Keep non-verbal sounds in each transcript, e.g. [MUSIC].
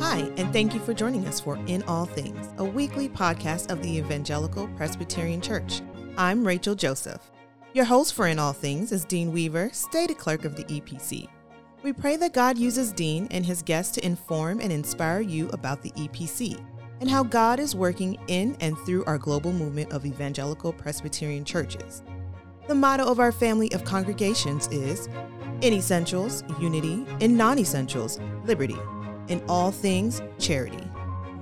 Hi, and thank you for joining us for In All Things, a weekly podcast of the Evangelical Presbyterian Church. I'm Rachel Joseph. Your host for In All Things is Dean Weaver, Stated Clerk of the EPC. We pray that God uses Dean and his guests to inform and inspire you about the EPC and how God is working in and through our global movement of evangelical Presbyterian churches. The motto of our family of congregations is In Essentials, Unity, in Non Essentials, Liberty, in all things, charity.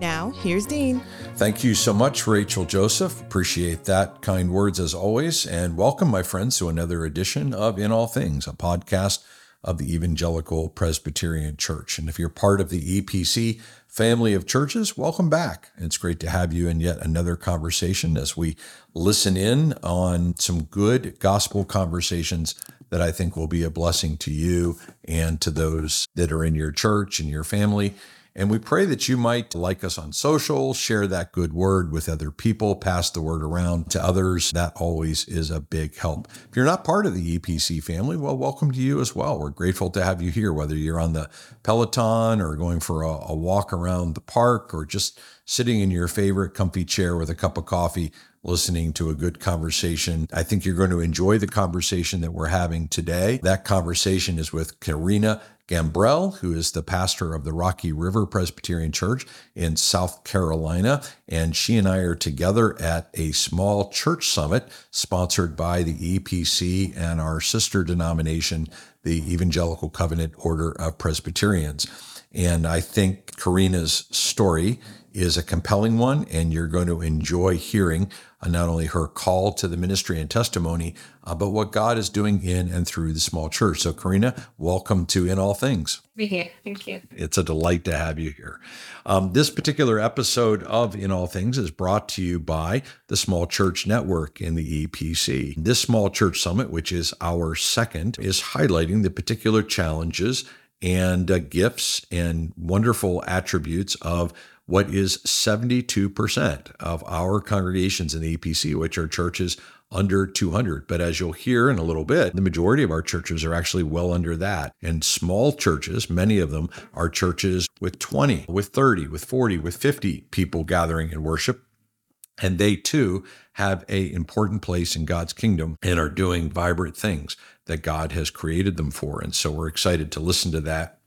Now, here's Dean. Thank you so much, Rachel Joseph. Appreciate that. Kind words as always. And welcome, my friends, to another edition of In All Things, a podcast of the Evangelical Presbyterian Church. And if you're part of the EPC family of churches, welcome back. It's great to have you in yet another conversation as we listen in on some good gospel conversations that I think will be a blessing to you and to those that are in your church and your family. And we pray that you might like us on social, share that good word with other people, pass the word around to others. That always is a big help. If you're not part of the EPC family, well, welcome to you as well. We're grateful to have you here, whether you're on the Peloton or going for a, a walk around the park or just sitting in your favorite comfy chair with a cup of coffee listening to a good conversation. I think you're going to enjoy the conversation that we're having today. That conversation is with Corrina Gambrell, who is the pastor of the Rocky River Presbyterian Church in South Carolina. And she and I are together at a small church summit sponsored by the EPC and our sister denomination, the Evangelical Covenant Order of Presbyterians. And I think Corrina's story is a compelling one, and you're going to enjoy hearing uh, not only her call to the ministry and testimony, uh, but what God is doing in and through the small church. So, Corrina, welcome to In All Things. Be here. Thank you. It's a delight to have you here. Um, this particular episode of In All Things is brought to you by the Small Church Network in the EPC. This Small Church Summit, which is our second, is highlighting the particular challenges and uh, gifts and wonderful attributes of what is 72% of our congregations in the EPC, which are churches under 200. But as you'll hear in a little bit, the majority of our churches are actually well under that. And small churches, many of them are churches with 20, with 30, with 40, with 50 people gathering in worship. And they too have a important place in God's kingdom and are doing vibrant things that God has created them for. And so we're excited to listen to that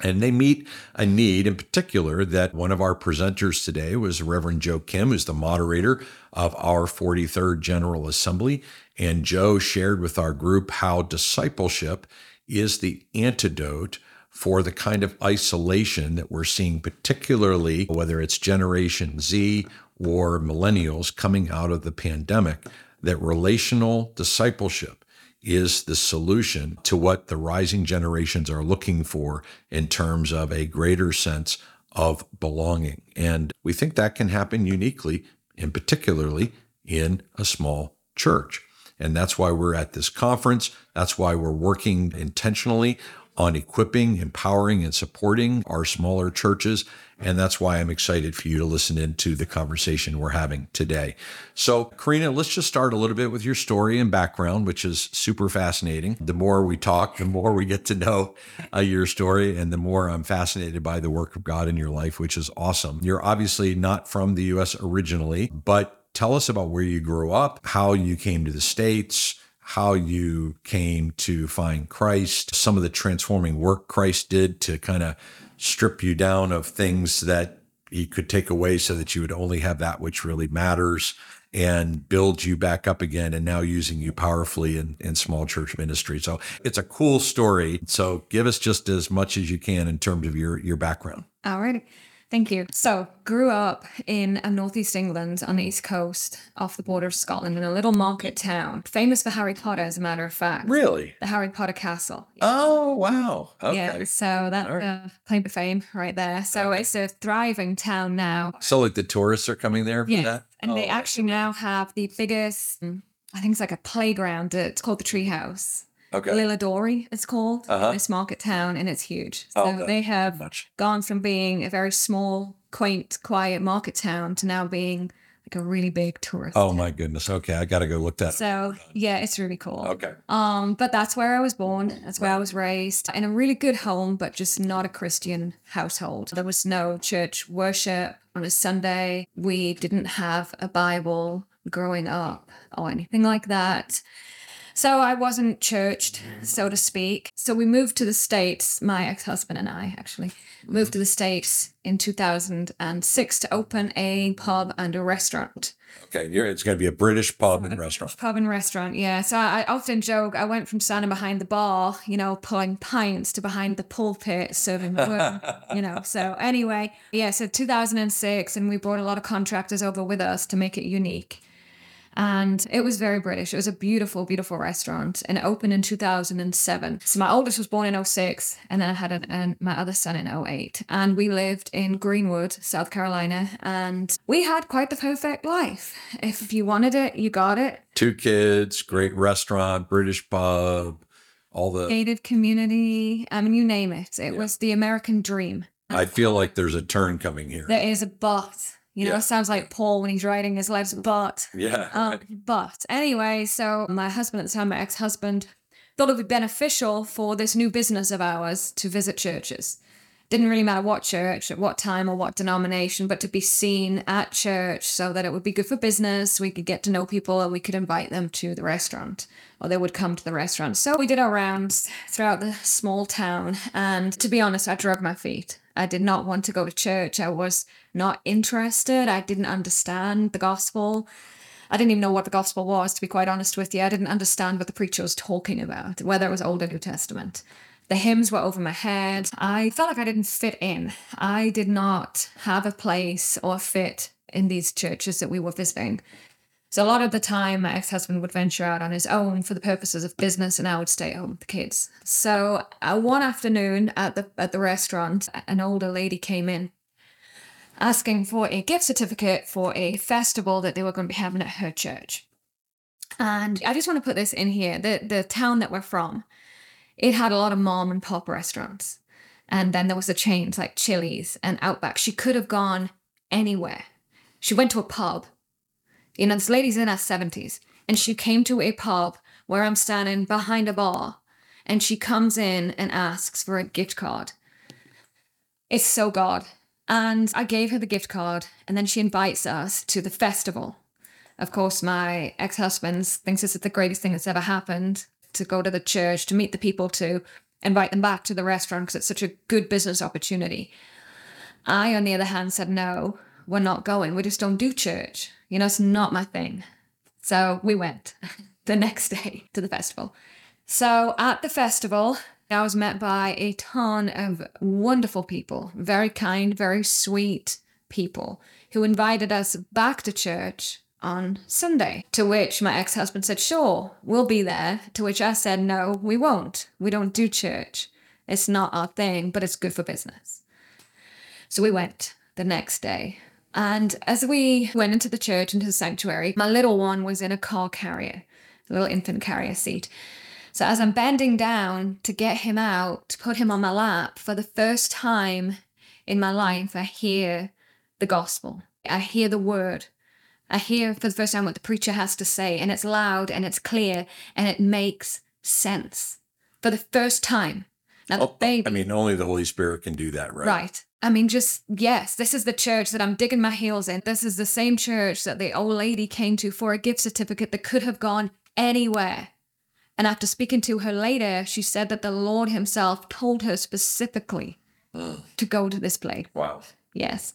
and they meet a need in particular that one of our presenters today was Reverend Joe Kim, who's the moderator of our 43rd General Assembly. And Joe shared with our group how discipleship is the antidote for the kind of isolation that we're seeing, particularly whether it's Generation Z or millennials coming out of the pandemic, that relational discipleship is the solution to what the rising generations are looking for in terms of a greater sense of belonging. And we think that can happen uniquely and particularly in a small church. And that's why we're at this conference. That's why we're working intentionally on equipping, empowering, and supporting our smaller churches. And that's why I'm excited for you to listen into the conversation we're having today. So, Corrina, let's just start a little bit with your story and background, which is super fascinating. The more we talk, the more we get to know uh, your story, and the more I'm fascinated by the work of God in your life, which is awesome. You're obviously not from the US originally, but tell us about where you grew up, how you came to the States how you came to find Christ, some of the transforming work Christ did to kind of strip you down of things that he could take away so that you would only have that which really matters and build you back up again and now using you powerfully in, in small church ministry. So it's a cool story. So give us just as much as you can in terms of your your background. All right. Thank you. So, grew up in a northeast England on the east coast, off the border of Scotland, in a little market town, famous for Harry Potter, as a matter of fact. Really? The Harry Potter Castle. Oh wow! Okay. Yeah. So that right. uh, claim to fame right there. So it's a thriving town now. So like the tourists are coming there for Yeah. that? And they Oh. actually now have the biggest. I think it's like a playground. It's called the Treehouse. Okay. Lilidorei, it's called Uh-huh. this market town, and it's huge. So Oh, they have Much. gone from being a very small, quaint, quiet market town to now being like a really big tourist. Oh my goodness. Okay, I got to go look that. up. So yeah, it's really cool. Okay. Um, but that's where I was born. That's where I was raised in a really good home, but just not a Christian household. There was no church worship on a Sunday. We didn't have a Bible growing up or anything like that. So I wasn't churched, so to speak. So we moved to the States, my ex husband and I actually moved to the States in 2006 to open a pub and a restaurant. Okay. You're, it's going to be a British pub and restaurant. Pub and restaurant, yeah. So I, I often joke I went from standing behind the bar, you know, pulling pints to behind the pulpit serving the word, [LAUGHS] you know. So anyway, yeah, so 2006, and we brought a lot of contractors over with us to make it unique. And it was very British. It was a beautiful, beautiful restaurant and it opened in 2007. So my oldest was born in 06 and then I had an, an, my other son in 08. And we lived in Greenwood, South Carolina. And we had quite the perfect life. If you wanted it, you got it. Two kids, great restaurant, British pub, all the. Gated community. I mean, you name it. It was the American dream. I feel like there's a turn coming here. There is a but. You know, Yeah. it sounds like Paul when he's writing his letters, but. Yeah. Um, but anyway, so my husband at the time, my ex husband, thought it would be beneficial for this new business of ours to visit churches. Didn't really matter what church, at what time, or what denomination, but to be seen at church so that it would be good for business. We could get to know people and we could invite them to the restaurant or they would come to the restaurant. So we did our rounds throughout the small town. And to be honest, I drug my feet. I did not want to go to church. I was not interested. I didn't understand the gospel. I didn't even know what the gospel was, to be quite honest with you. I didn't understand what the preacher was talking about, whether it was Old or New Testament. The hymns were over my head. I felt like I didn't fit in. I did not have a place or fit in these churches that we were visiting. So a lot of the time, my ex-husband would venture out on his own for the purposes of business, and I would stay home with the kids. So uh, one afternoon at the at the restaurant, an older lady came in asking for a gift certificate for a festival that they were going to be having at her church. And I just want to put this in here. The the town that we're from, it had a lot of mom and pop restaurants. And then there was the chains like Chili's and Outback. She could have gone anywhere. She went to a pub. You know, this lady's in her 70s. And she came to a pub where I'm standing behind a bar. And she comes in and asks for a gift card. It's so God. And I gave her the gift card, and then she invites us to the festival. Of course, my ex husband thinks this is the greatest thing that's ever happened to go to the church, to meet the people, to invite them back to the restaurant because it's such a good business opportunity. I, on the other hand, said, no, we're not going. We just don't do church. You know, it's not my thing. So we went [LAUGHS] the next day to the festival. So at the festival, I was met by a ton of wonderful people, very kind, very sweet people who invited us back to church on Sunday. To which my ex husband said, Sure, we'll be there. To which I said, No, we won't. We don't do church. It's not our thing, but it's good for business. So we went the next day. And as we went into the church, into the sanctuary, my little one was in a car carrier, a little infant carrier seat. So as I'm bending down to get him out, to put him on my lap, for the first time in my life, I hear the gospel. I hear the word. I hear for the first time what the preacher has to say, and it's loud and it's clear and it makes sense. For the first time. Now, Oh, baby. I mean, only the Holy Spirit can do that, right? Right. I mean, just, yes, this is the church that I'm digging my heels in. This is the same church that the old lady came to for a gift certificate that could have gone anywhere. And after speaking to her later, she said that the Lord Himself told her specifically [GASPS] to go to this place. Wow. Yes.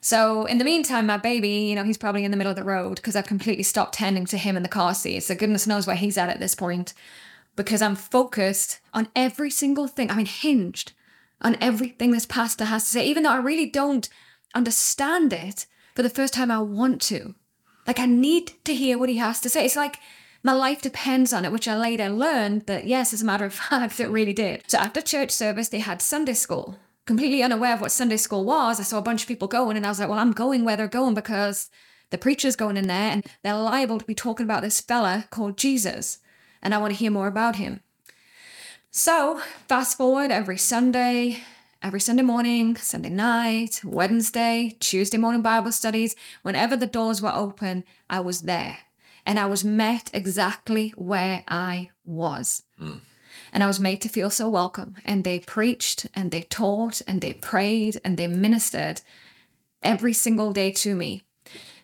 So in the meantime, my baby, you know, he's probably in the middle of the road because I've completely stopped tending to him in the car seat. So goodness knows where he's at at this point because I'm focused on every single thing. I mean, hinged on everything this pastor has to say, even though I really don't understand it. For the first time, I want to. Like, I need to hear what he has to say. It's like my life depends on it, which I later learned that, yes, as a matter of [LAUGHS] fact, it really did. So after church service, they had Sunday school. Completely unaware of what Sunday school was, I saw a bunch of people going, and I was like, well, I'm going where they're going because the preacher's going in there and they're liable to be talking about this fella called Jesus. And I want to hear more about him. So, fast forward every Sunday, every Sunday morning, Sunday night, Wednesday, Tuesday morning Bible studies, whenever the doors were open, I was there. And I was met exactly where I was. Hmm. And I was made to feel so welcome. And they preached and they taught and they prayed and they ministered every single day to me.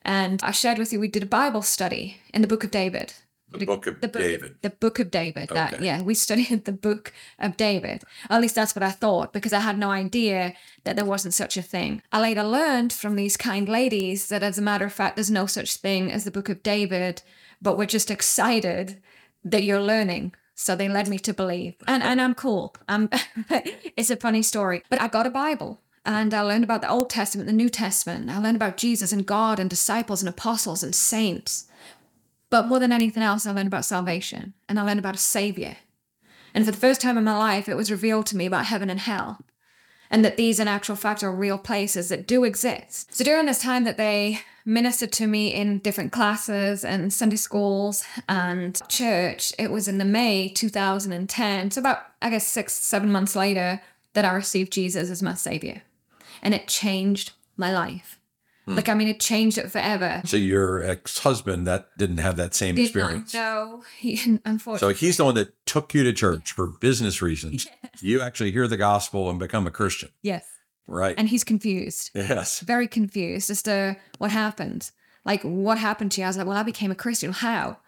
And I shared with you, we did a Bible study in the book of David. The book of David. The book of David. That yeah, we studied the book of David. At least that's what I thought because I had no idea that there wasn't such a thing. I later learned from these kind ladies that, as a matter of fact, there's no such thing as the book of David, but we're just excited that you're learning. So they led me to believe, and and I'm cool. Um, [LAUGHS] it's a funny story, but I got a Bible. And I learned about the Old Testament, the New Testament. I learned about Jesus and God and disciples and apostles and saints. But more than anything else, I learned about salvation and I learned about a savior. And for the first time in my life, it was revealed to me about heaven and hell. And that these, in actual fact, are real places that do exist. So during this time that they ministered to me in different classes and Sunday schools and church, it was in the May 2010. So about, I guess, six, seven months later, that I received Jesus as my savior. And it changed my life. Hmm. Like, I mean, it changed it forever. So your ex-husband that didn't have that same Did experience. No. He, unfortunately. So he's the one that took you to church for business reasons. [LAUGHS] You actually hear the gospel and become a Christian, yes. right? And he's confused, yes. very confused as to what happened. Like, what happened to you? I was like, well, I became a Christian. How?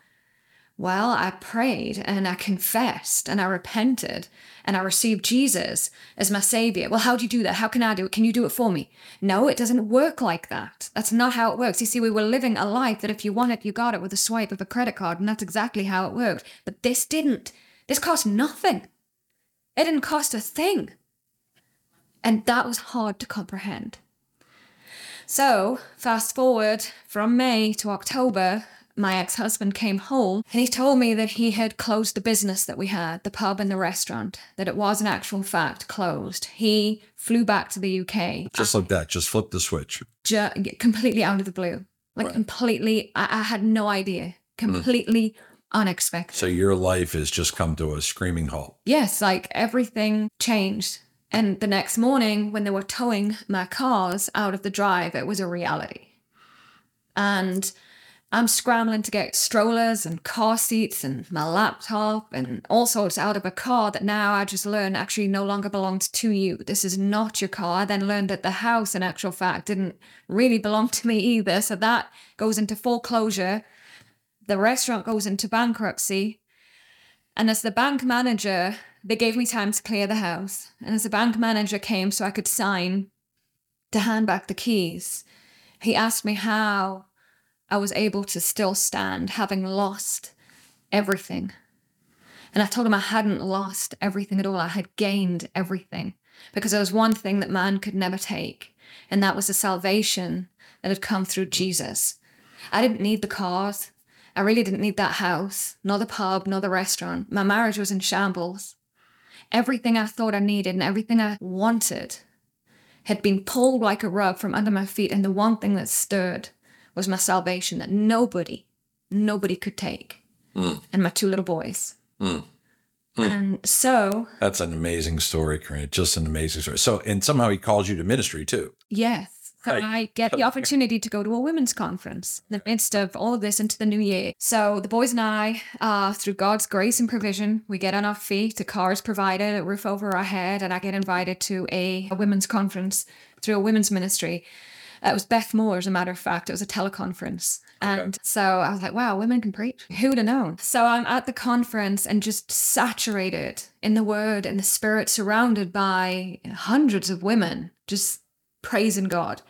Well, I prayed and I confessed and I repented and I received Jesus as my savior. Well, how do you do that? How can I do it? Can you do it for me? No, it doesn't work like that. That's not how it works. You see, we were living a life that if you want it, you got it with a swipe of a credit card, and that's exactly how it worked. But this didn't. This cost nothing. It didn't cost a thing. And that was hard to comprehend. So, fast forward from May to October, my ex husband came home and he told me that he had closed the business that we had, the pub and the restaurant, that it was in actual fact closed. He flew back to the UK, Just like that. Just flip the switch. ju- completely out of the blue. Like, Right. completely, I, I had no idea. Hmm. Completely unexpected. So your life has just come to a screaming halt. yes, like everything changed. And the next morning, when they were towing my cars out of the drive, it was a reality. And I'm scrambling to get strollers and car seats and my laptop and all sorts out of a car that now I just learned actually no longer belongs to you. This is not your car. I then learned that the house, in actual fact, didn't really belong to me either. So that goes into foreclosure. The restaurant goes into bankruptcy. And as the bank manager, they gave me time to clear the house. And as the bank manager came so I could sign to hand back the keys, he asked me how I was able to still stand having lost everything. And I told him I hadn't lost everything at all. I had gained everything because there was one thing that man could never take, and that was the salvation that had come through Jesus. I didn't need the cars. I really didn't need that house, nor the pub, nor the restaurant. My marriage was in shambles. Everything I thought I needed and everything I wanted had been pulled like a rug from under my feet, and the one thing that stirred was my salvation that nobody, nobody could take. Hmm. And my two little boys. Hmm. Hmm. And so, That's an amazing story, Corinne. Just an amazing story. So, and somehow he calls you to ministry too. yes. So Right. I get the [LAUGHS] opportunity to go to a women's conference in the midst of all of this into the new year. So the boys and I, uh, through God's grace and provision, we get on our feet, a car is provided, a roof over our head, and I get invited to a, a women's conference through a women's ministry. It was Beth Moore, as a matter of fact. It was a teleconference. And so I was like, wow, women can preach. Who would have known? So I'm at the conference and just saturated in the word and the spirit, surrounded by hundreds of women just praising God.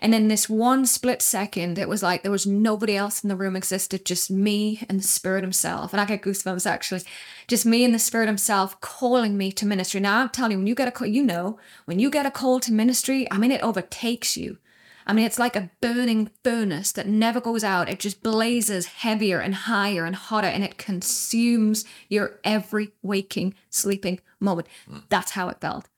And in this one split second, it was like there was nobody else in the room existed, just me and the Spirit Himself. And I get goosebumps actually. Just me and the Spirit Himself calling me to ministry. Now I'm telling you, when you get a call, you know, when you get a call to ministry, I mean, it overtakes you. I mean, it's like a burning furnace that never goes out. It just blazes heavier and higher and hotter, and it consumes your every waking, sleeping moment. Hmm. That's how it felt.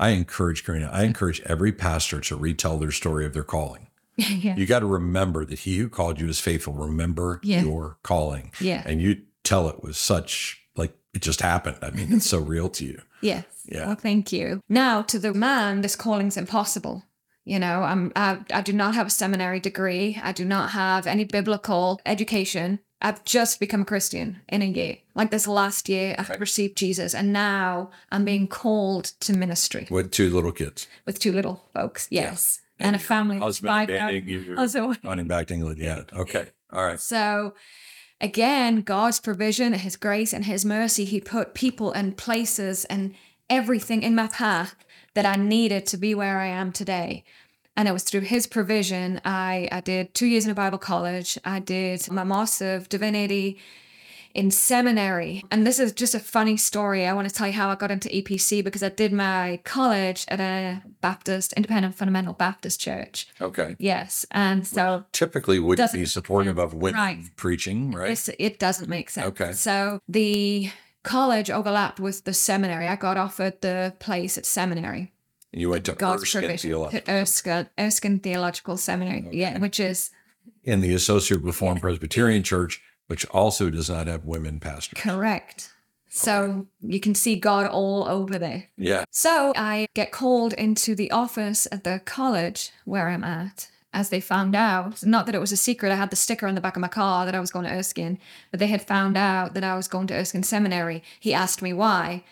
I encourage Corrina, I encourage every pastor to retell their story of their calling. [LAUGHS] yeah. You got to remember that he who called you is faithful. Remember Yeah. your calling. Yeah. And you tell it with such like it just happened. I mean, it's so real to you. [LAUGHS] Yes. Yeah. Well, thank you. Now, to the man, this calling's impossible. You know, I'm I, I do not have a seminary degree. I do not have any biblical education. I've just become a Christian in a year. Like this last year, I've Right. received Jesus, and now I'm being called to ministry With two little kids. with two little folks. Yes, and, a family. Husband five abandoning now. you. Running back to England. Yeah. Okay. All right. so, again, God's provision, His grace, and His mercy, He put people and places and everything in my path that I needed to be where I am today. And it was through His provision. I, I did two years in a Bible college. I did my Master of Divinity in seminary. And this is just a funny story. I want to tell you how I got into EPC because I did my college at a Baptist, independent fundamental Baptist church. Okay. Yes. And so Typically would be supportive of women Right. preaching, right? It's, it doesn't make sense. Okay. So the college overlapped with the seminary. I got offered the place at seminary. you went to God's Erskine provision. Theological To Erskine, Erskine Theological Seminary. Yeah, which is in the Associate Reformed Presbyterian Church, which also does not have women pastors. correct. So you can see God all over there. Yeah. So I get called into the office at the college where I'm at. As they found out, not that it was a secret, I had the sticker on the back of my car that I was going to Erskine, but they had found out that I was going to Erskine Seminary. He asked me why.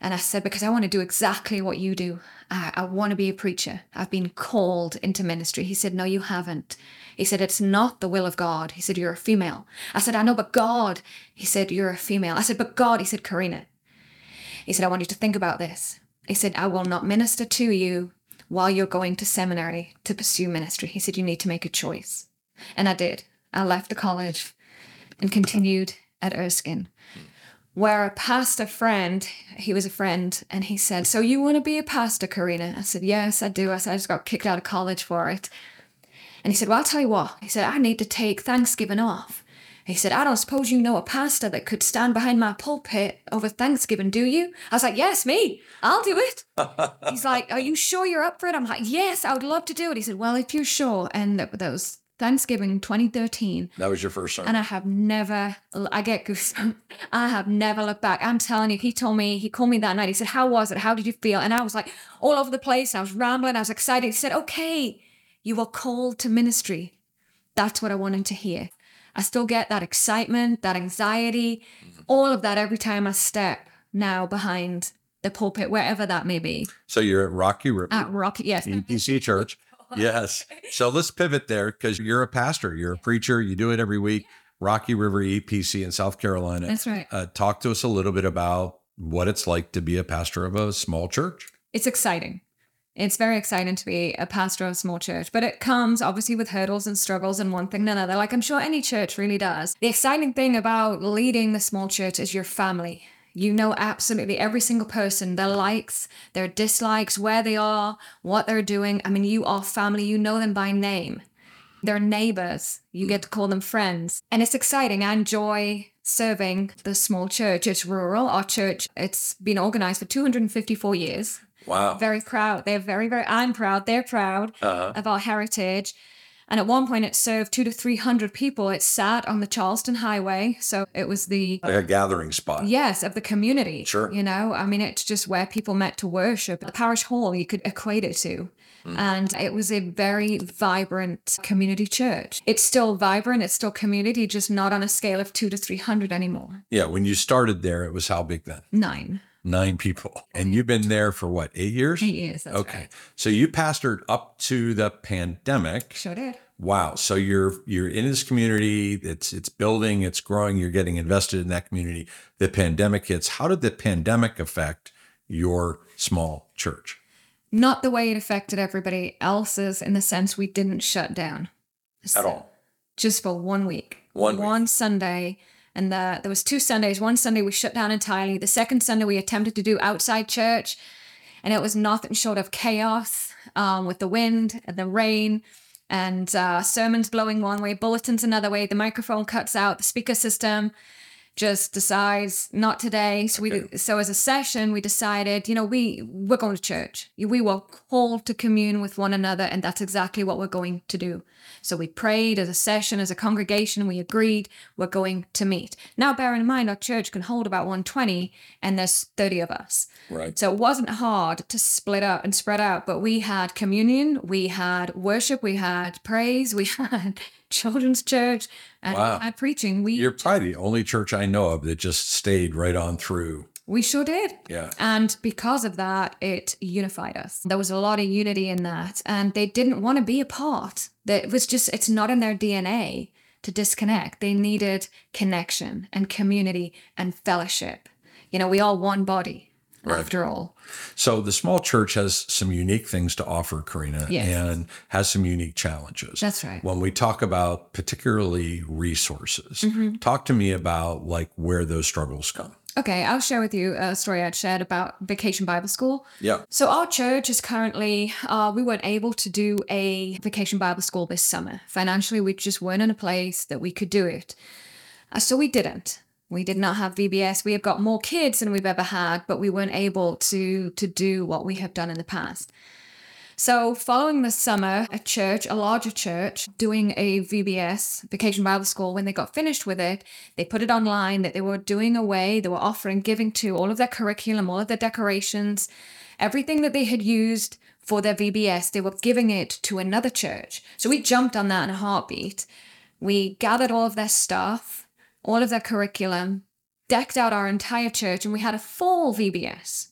And I said, because I want to do exactly what you do. I, I want to be a preacher. I've been called into ministry. He said, no, you haven't. He said, it's not the will of God. He said, you're a female. I said, I know, but God. He said, you're a female. I said, but God. He said, Corrina. He said, I want you to think about this. He said, I will not minister to you while you're going to seminary to pursue ministry. He said, You need to make a choice. And I did. I left the college and continued at Erskine, where a pastor friend, he was a friend, and he said, So you want to be a pastor, Corrina? I said, Yes, I do. I said, I just got kicked out of college for it. And he said, Well, I'll tell you what. He said, I need to take Thanksgiving off. He said, I don't suppose you know a pastor that could stand behind my pulpit over Thanksgiving, do you? I was like, Yes, me. I'll do it. [LAUGHS] He's like, Are you sure you're up for it? I'm like, Yes, I would love to do it. He said, Well, if you're sure. And that, that was Thanksgiving 2013. That was your first sermon. And I have never, I get goosebumps. [LAUGHS] I have never looked back. I'm telling you, he told me, he called me that night. He said, How was it? How did you feel? And I was like, all over the place. I was rambling. I was excited. He said, Okay, you were called to ministry. That's what I wanted to hear. I still get that excitement, that anxiety, all of that every time I step now behind the pulpit, wherever that may be. so you're at Rocky River, At Rock, yes. EPC Church. [LAUGHS] Yes. So let's pivot there because you're a pastor, you're a preacher, you do it every week. Rocky River EPC in South Carolina. That's right. Uh, talk to us a little bit about what it's like to be a pastor of a small church. it's exciting. It's very exciting to be a pastor of a small church, but it comes obviously with hurdles and struggles and one thing and another, like I'm sure any church really does. The exciting thing about leading the small church is your family. You know absolutely every single person, their likes, their dislikes, where they are, what they're doing. I mean, you are family, you know them by name. They're neighbors. You get to call them friends. And it's exciting. I enjoy serving the small church. It's rural. Our church, it's been organized for 254 years Wow. very proud. They're very, very, I'm proud. They're proud Uh-huh. of our heritage. And at one point, it served two to 300 people. It sat on the Charleston Highway. So it was the, Like a gathering spot. yes, of the community. Sure. You know, I mean, it's just where people met to worship. The parish hall, you could equate it to. Hmm. And it was a very vibrant community church. It's still vibrant, it's still community, just not on a scale of two to 300 anymore. Yeah. When you started there, it was how big then? Nine. Nine people. And you've been there for what, eight years? Eight years. That's okay. right. So you pastored up to the pandemic. Sure did. Wow. So you're you're in this community, it's it's building, it's growing, you're getting invested in that community. The pandemic hits. How did the pandemic affect your small church? Not the way it affected everybody else's in the sense we didn't shut down. At all. Just for one week. One week. One Sunday. And the, there was two Sundays. One Sunday we shut down entirely. The second Sunday we attempted to do outside church. And it was nothing short of chaos um, with the wind and the rain and uh, sermons blowing one way, bulletins another way. The microphone cuts out, the speaker system just decides not today. So we so as a session we decided, you know, we we're going to church. We were called to commune with one another, and that's exactly what we're going to do. So we prayed as a session, as a congregation, we agreed we're going to meet. Now bear in mind our church can hold about 120 and there's 30 of us. Right. So it wasn't hard to split up and spread out, but we had communion, we had worship, we had praise, we [LAUGHS] had children's church, and Wow. preaching. We You're probably the only church I know of that just stayed right on through. we sure did. Yeah. And because of that, it unified us. There was a lot of unity in that. And they didn't want to be apart. That was just, it's not in their DNA to disconnect. They needed connection and community and fellowship. You know, we all one body Right. after all. So the small church has some unique things to offer, Corrina, Yes. and has some unique challenges. That's right. When we talk about particularly resources, Mm-hmm. talk to me about like where those struggles come. Okay, I'll share with you a story I'd shared about Vacation Bible School. Yeah. So our church is currently, uh, we weren't able to do a vacation Bible school this summer. Financially, we just weren't in a place that we could do it. Uh, so we didn't. We did not have VBS. We have got more kids than we've ever had, but we weren't able to to do what we have done in the past. So, following the summer, a church, a larger church, doing a VBS, Vacation Bible School, when they got finished with it, they put it online that they were doing away, they were offering, giving to all of their curriculum, all of their decorations, everything that they had used for their VBS, they were giving it to another church. So, we jumped on that in a heartbeat. We gathered all of their stuff, all of their curriculum, decked out our entire church, and we had a full VBS.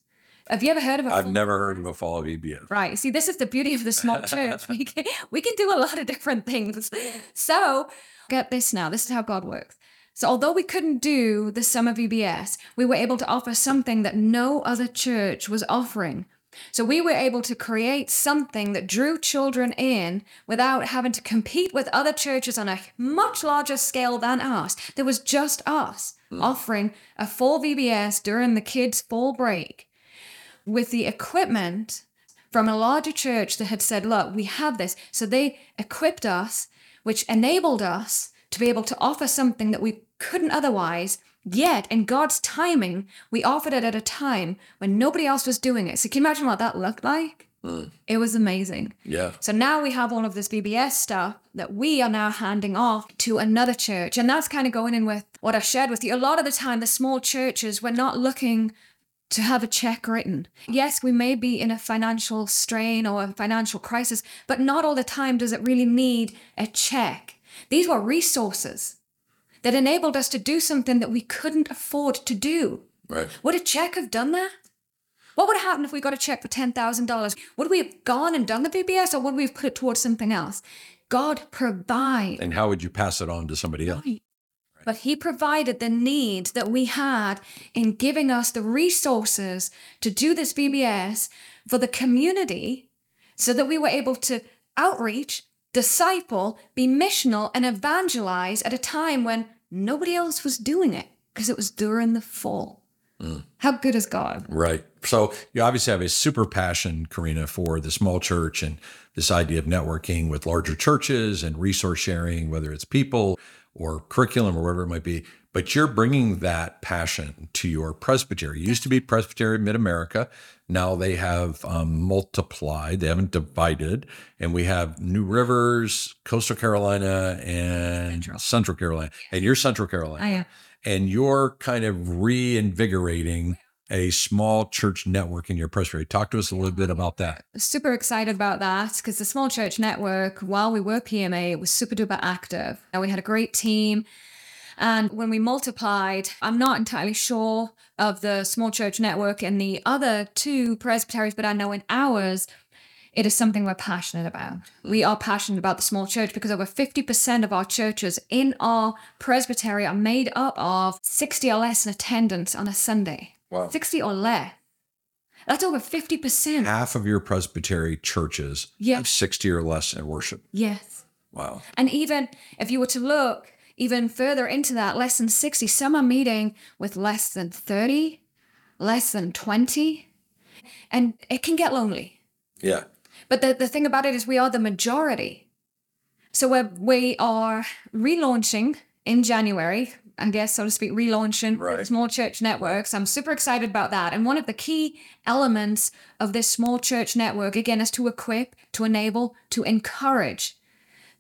Have you ever heard of a I've full never heard of a fall VBS. Right. See, this is the beauty of the small [LAUGHS] church. We can, we can do a lot of different things. So, get this now. This is how God works. So, although we couldn't do the summer VBS, we were able to offer something that no other church was offering. So, we were able to create something that drew children in without having to compete with other churches on a much larger scale than us. There was just us hmm. offering a full VBS during the kids' fall break with the equipment from a larger church that had said, Look, we have this. So they equipped us, which enabled us to be able to offer something that we couldn't otherwise. Yet, in God's timing, we offered it at a time when nobody else was doing it. So, can you imagine what that looked like? Mm. It was amazing. Yeah. So now we have all of this VBS stuff that we are now handing off to another church. And that's kind of going in with what I shared with you. A lot of the time, the small churches, we're not looking to have a check written. Yes, we may be in a financial strain or a financial crisis, but not all the time does it really need a check. These were resources that enabled us to do something that we couldn't afford to do. Right. Would a check have done that? What would have happened if we got a check for $10,000? Would we have gone and done the VBS or would we have put it towards something else? God provides. And how would you pass it on to somebody else? But he provided the need that we had in giving us the resources to do this VBS for the community so that we were able to outreach, disciple, be missional, and evangelize at a time when nobody else was doing it because it was during the fall. Mm. How good is God? Right. So you obviously have a super passion, Corrina, for the small church and this idea of networking with larger churches and resource sharing, whether it's people or curriculum or whatever it might be. But you're bringing that passion to your presbytery. It used to be Presbytery Mid America. Now they have um, multiplied, they haven't divided. And we have New Rivers, Coastal Carolina, and Central, Carolina. And you're Central Carolina I am. and you're kind of reinvigorating a small church network in your presbytery. Talk to us a little bit about that. super excited about that because the small church network, while we were PMA, it was super duper active. And we had a great team. And when we multiplied, I'm not entirely sure of the small church network and the other two presbyteries, but I know in ours, it is something we're passionate about. We are passionate about the small church because over 50% of our churches in our presbytery are made up of 60 or less in attendance on a Sunday. Wow. 60 or less. That's over 50%. Half of your presbytery churches yes. have 60 or less in worship. Yes. Wow. And even if you were to look even further into that, less than 60, some are meeting with less than 30, less than 20. And it can get lonely. Yeah. But the, the thing about it is, we are the majority. So we're, we are relaunching in January I guess, so to speak, relaunching Right. small church networks. I'm super excited about that. And one of the key elements of this small church network, again, is to equip, to enable, to encourage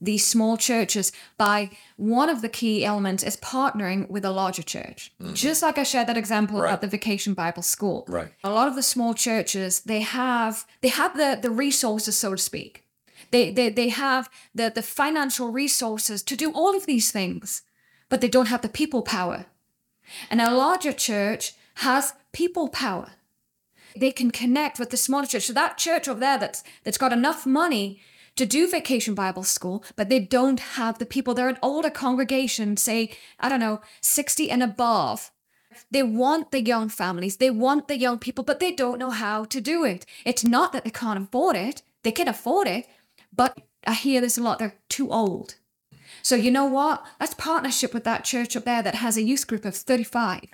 these small churches by one of the key elements is partnering with a larger church. Just like I shared that example Mm-hmm. Right. about the vacation Bible school. Right. A lot of the small churches, they have they have the the resources, so to speak. They they they have the the financial resources to do all of these things, but they don't have the people power. And a larger church has people power. They can connect with the smaller church. So that church over there that's that's got enough money to do vacation Bible school, but they don't have the people. They're an older congregation, say, I don't know, 60 and above. They want the young families, they want the young people, but they don't know how to do it. It's not that they can't afford it, they can afford it, but I hear this a lot, they're too old. So you know what? Let's partnership with that church up there that has a youth group of 35.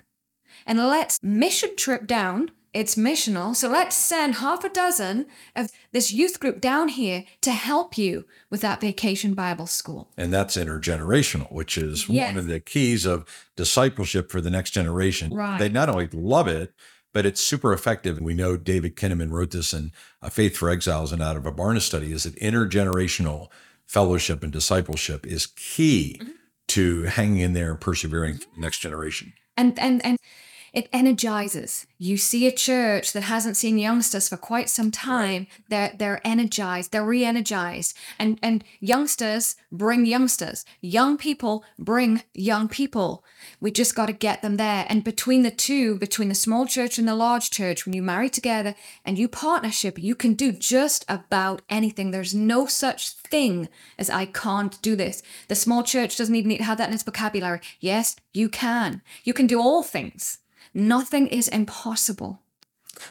And let's mission trip down. It's missional. So let's send half a dozen of this youth group down here to help you with that vacation Bible school. And that's intergenerational, which is Yes. one of the keys of discipleship for the next generation. Right. They not only love it, but it's super effective. We know David Kinnaman wrote this in A Faith for Exiles and out of a Barna study is that intergenerational fellowship and discipleship is key Mm-hmm. to hanging in there and persevering for the next generation. and and and it energizes. You see a church that hasn't seen youngsters for quite some time. They're they're energized. They're re-energized. And and youngsters bring youngsters. Young people bring young people. We just got to get them there. And between the two, between the small church and the large church, when you marry together and you partnership, you can do just about anything. There's no such thing as I can't do this. The small church doesn't even need to have that in its vocabulary. Yes, you can. You can do all things. Nothing is impossible.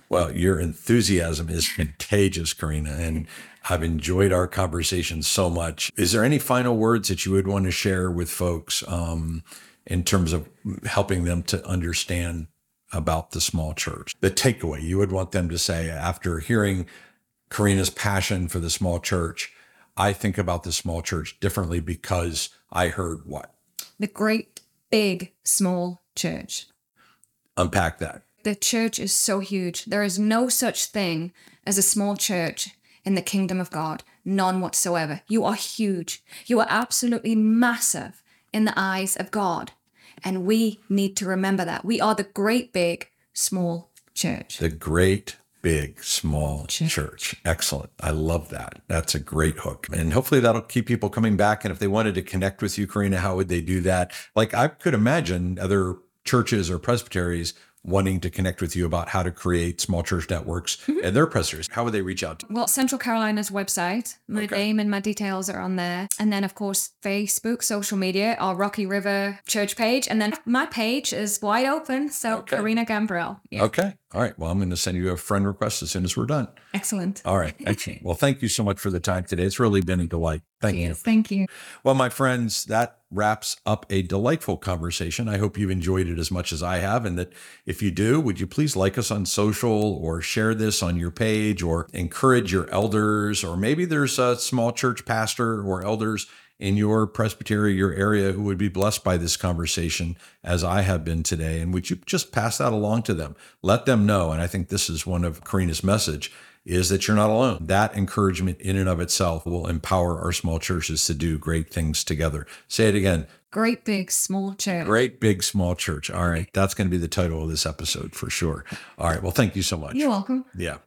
Well, your enthusiasm is contagious, Corrina, and I've enjoyed our conversation so much. Is there any final words that you would want to share with folks um, in terms of helping them to understand about the small church? The takeaway you would want them to say after hearing Corrina's passion for the small church, I think about the small church differently because I heard what? The great, big, small church. Unpack that. The church is so huge. There is no such thing as a small church in the kingdom of God. None whatsoever. You are huge. You are absolutely massive in the eyes of God. And we need to remember that. We are the great, big, small church. The great, big, small Church. church. Excellent. I love that. That's a great hook. And hopefully that'll keep people coming back. And if they wanted to connect with you, Corrina, how would they do that? Like I could imagine other churches or presbyteries wanting to connect with you about how to create small church networks mm-hmm. and their presbyteries. How would they reach out to? Well, Central Carolina's website, my Okay. name and my details are on there. And then, of course, Facebook, social media, our Rocky River church page. And then my page is wide open. So, Okay. Corrina Gambrell. Yeah. Okay. All right. Well, I'm going to send you a friend request as soon as we're done. Excellent. All right. Excellent. [LAUGHS] Well, thank you so much for the time today. It's really been a delight. Thank you. Thank you. Well, my friends, that wraps up a delightful conversation. I hope you've enjoyed it as much as I have. And that if you do, would you please like us on social or share this on your page or encourage your elders? Or maybe there's a small church pastor or elders in your presbytery, your area, who would be blessed by this conversation as I have been today. And would you just pass that along to them? Let them know. And I think this is one of Corrina's message is that you're not alone. That encouragement in and of itself will empower our small churches to do great things together. Say it again. Great big small church. Great big small church. All right. That's going to be the title of this episode for sure. All right. Well, thank you so much. You're welcome. Yeah.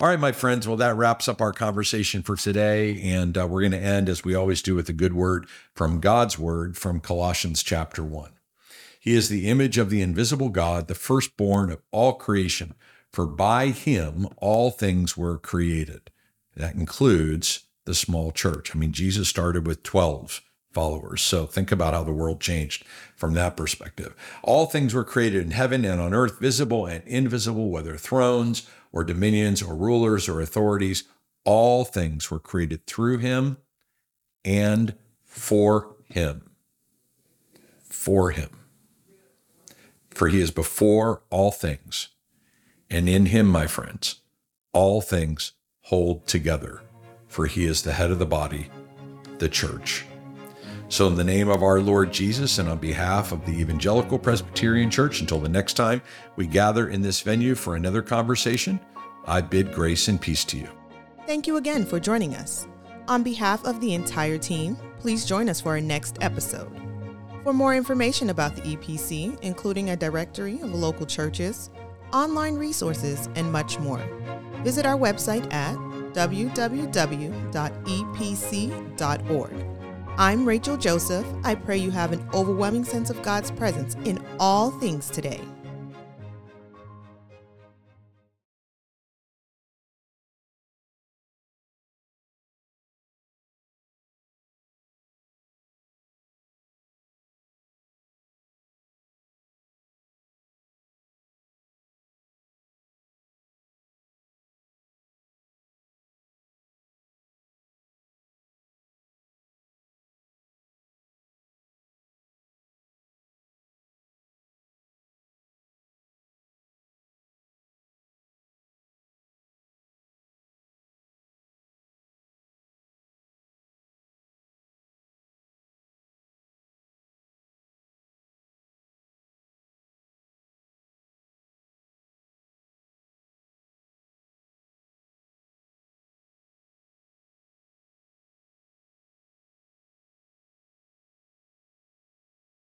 All right, my friends. Well, that wraps up our conversation for today. And uh, we're going to end, as we always do, with a good word from God's word from Colossians chapter 1. He is the image of the invisible God, the firstborn of all creation. For by him all things were created. That includes the small church. I mean, Jesus started with 12 followers. So think about how the world changed from that perspective. All things were created in heaven and on earth, visible and invisible, whether thrones or dominions or rulers or authorities. All things were created through him and for him. For him. For he is before all things. And in him, my friends, all things hold together. For he is the head of the body, the church. So, in the name of our Lord Jesus and on behalf of the Evangelical Presbyterian Church, until the next time we gather in this venue for another conversation, I bid grace and peace to you. Thank you again for joining us. On behalf of the entire team, please join us for our next episode. For more information about the EPC, including a directory of local churches, online resources, and much more, visit our website at www.epc.org. I'm Rachel Joseph. I pray you have an overwhelming sense of God's presence in all things today.